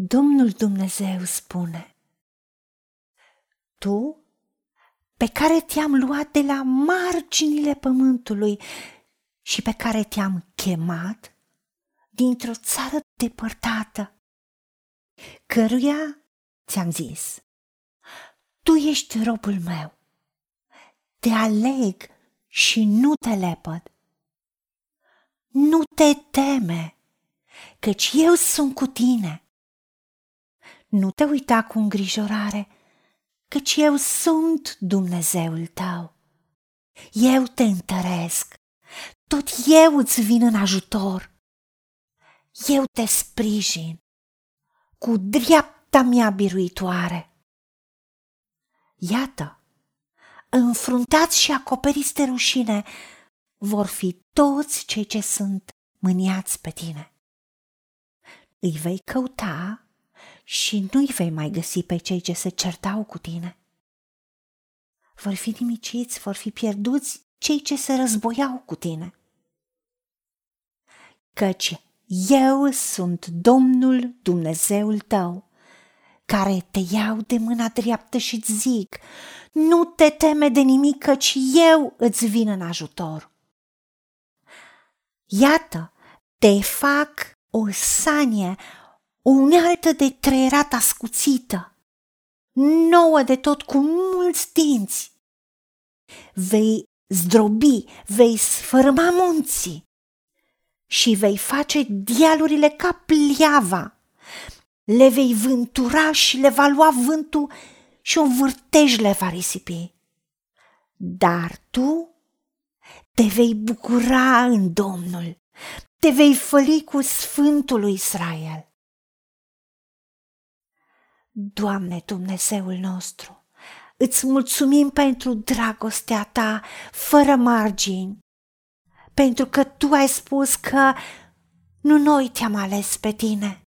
Domnul Dumnezeu spune, Tu, pe care te-am luat de la marginile pământului și pe care te-am chemat dintr-o țară depărtată, căruia ți-am zis, Tu ești robul meu, te aleg și nu te lepăd. Nu te teme, căci eu sunt cu tine nu te uita cu îngrijorare, căci eu sunt Dumnezeul tău. Eu te întăresc, tot eu îți vin în ajutor. Eu te sprijin cu dreapta mea biruitoare. Iată, înfruntați și acoperiți de rușine vor fi toți cei ce sunt mâniați pe tine. Îi vei căuta și nu-i vei mai găsi pe cei ce se certau cu tine. Vor fi nimiciți, vor fi pierduți cei ce se războiau cu tine. Căci eu sunt Domnul Dumnezeul tău, care te iau de mâna dreaptă și îți zic, nu te teme de nimic, căci eu îți vin în ajutor. Iată, te fac o sanie, o unealtă de treierat ascuțită, nouă de tot cu mulți dinți. Vei zdrobi, vei sfărâma munții și vei face dialurile ca pliava. Le vei vântura și le va lua vântul și un vârtej le va risipi. Dar tu te vei bucura în Domnul, te vei făli cu Sfântul lui Israel. Doamne Dumnezeul nostru, îți mulțumim pentru dragostea ta fără margini, pentru că tu ai spus că nu noi te-am ales pe tine,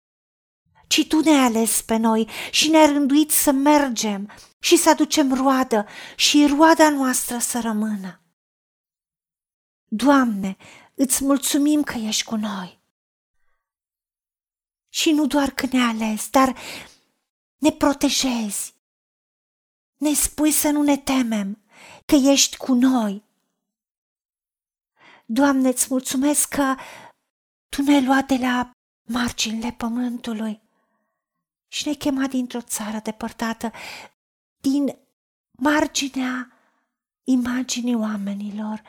ci tu ne-ai ales pe noi și ne-ai rânduit să mergem și să aducem roadă și roada noastră să rămână. Doamne, îți mulțumim că ești cu noi. Și nu doar că ne-ai ales, dar ne protejezi. Ne spui să nu ne temem, că ești cu noi. Doamne, îți mulțumesc că Tu ne-ai luat de la marginile pământului și ne-ai chemat dintr-o țară depărtată, din marginea imaginii oamenilor,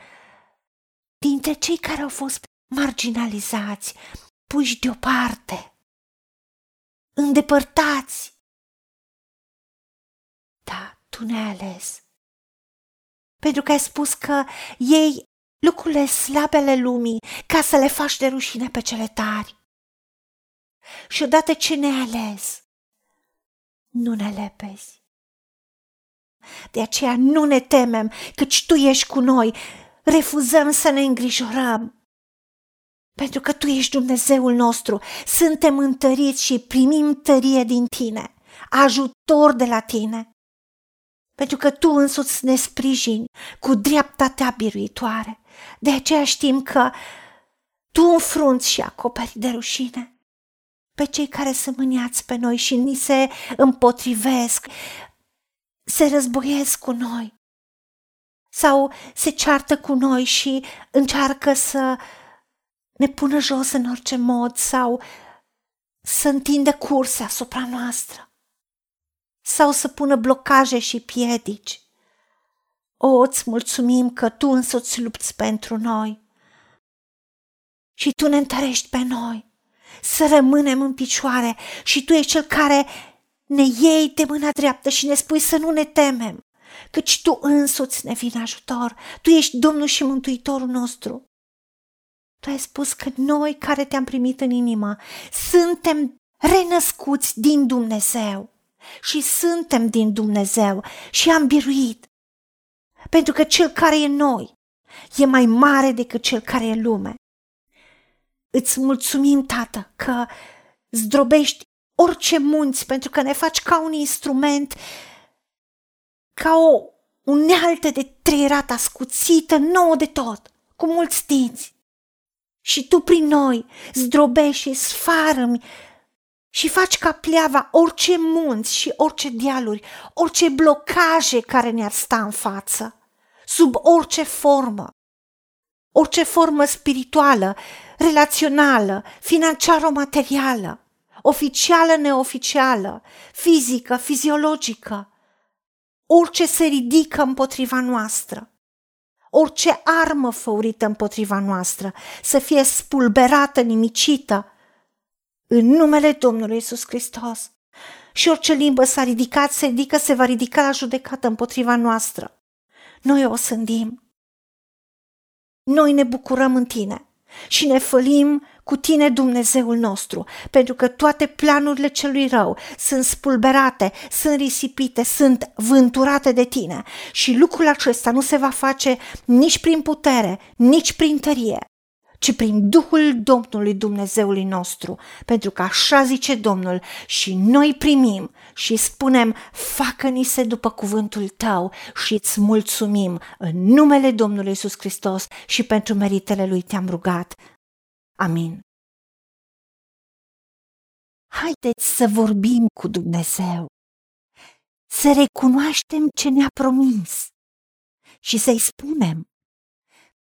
dintre cei care au fost marginalizați, puși deoparte, îndepărtați, tu ne-ai ales. Pentru că ai spus că ei lucrurile slabe ale lumii ca să le faci de rușine pe cele tari. Și odată ce ne-ai ales, nu ne lepezi. De aceea nu ne temem, căci Tu ești cu noi, refuzăm să ne îngrijorăm. Pentru că Tu ești Dumnezeul nostru, suntem întăriți și primim tărie din Tine, ajutor de la Tine pentru că Tu însuți ne sprijini cu dreapta Ta biruitoare. De aceea știm că Tu înfrunți și acoperi de rușine pe cei care se mâniați pe noi și ni se împotrivesc, se războiesc cu noi sau se ceartă cu noi și încearcă să ne pună jos în orice mod sau să întindă curse asupra noastră sau să pună blocaje și piedici. O, îți mulțumim că Tu însuți lupți pentru noi și Tu ne întărești pe noi să rămânem în picioare și Tu ești Cel care ne iei de mâna dreaptă și ne spui să nu ne temem, căci Tu însuți ne vin ajutor, Tu ești Domnul și Mântuitorul nostru. Tu ai spus că noi care te-am primit în inimă suntem renăscuți din Dumnezeu și suntem din Dumnezeu și am biruit. Pentru că cel care e noi e mai mare decât cel care e lume. Îți mulțumim, Tată, că zdrobești orice munți pentru că ne faci ca un instrument, ca o unealtă de treierat ascuțită, nouă de tot, cu mulți dinți. Și tu prin noi zdrobești și sfarămi și faci ca pleava orice munți și orice dealuri, orice blocaje care ne-ar sta în față, sub orice formă, orice formă spirituală, relațională, financiară-materială, oficială, neoficială, fizică, fiziologică, orice se ridică împotriva noastră, orice armă făurită împotriva noastră, să fie spulberată, nimicită, în numele Domnului Isus Hristos. Și orice limbă s-a ridicat, se ridică, se va ridica la judecată împotriva noastră. Noi o sândim. Noi ne bucurăm în tine și ne fălim cu tine, Dumnezeul nostru, pentru că toate planurile celui rău sunt spulberate, sunt risipite, sunt vânturate de tine și lucrul acesta nu se va face nici prin putere, nici prin tărie, ci prin Duhul Domnului Dumnezeului nostru, pentru că așa zice Domnul și noi primim și spunem, facă-ni se după cuvântul tău și îți mulțumim în numele Domnului Isus Hristos și pentru meritele lui te-am rugat. Amin. Haideți să vorbim cu Dumnezeu, să recunoaștem ce ne-a promis și să-i spunem,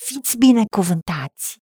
Fiți binecuvântați!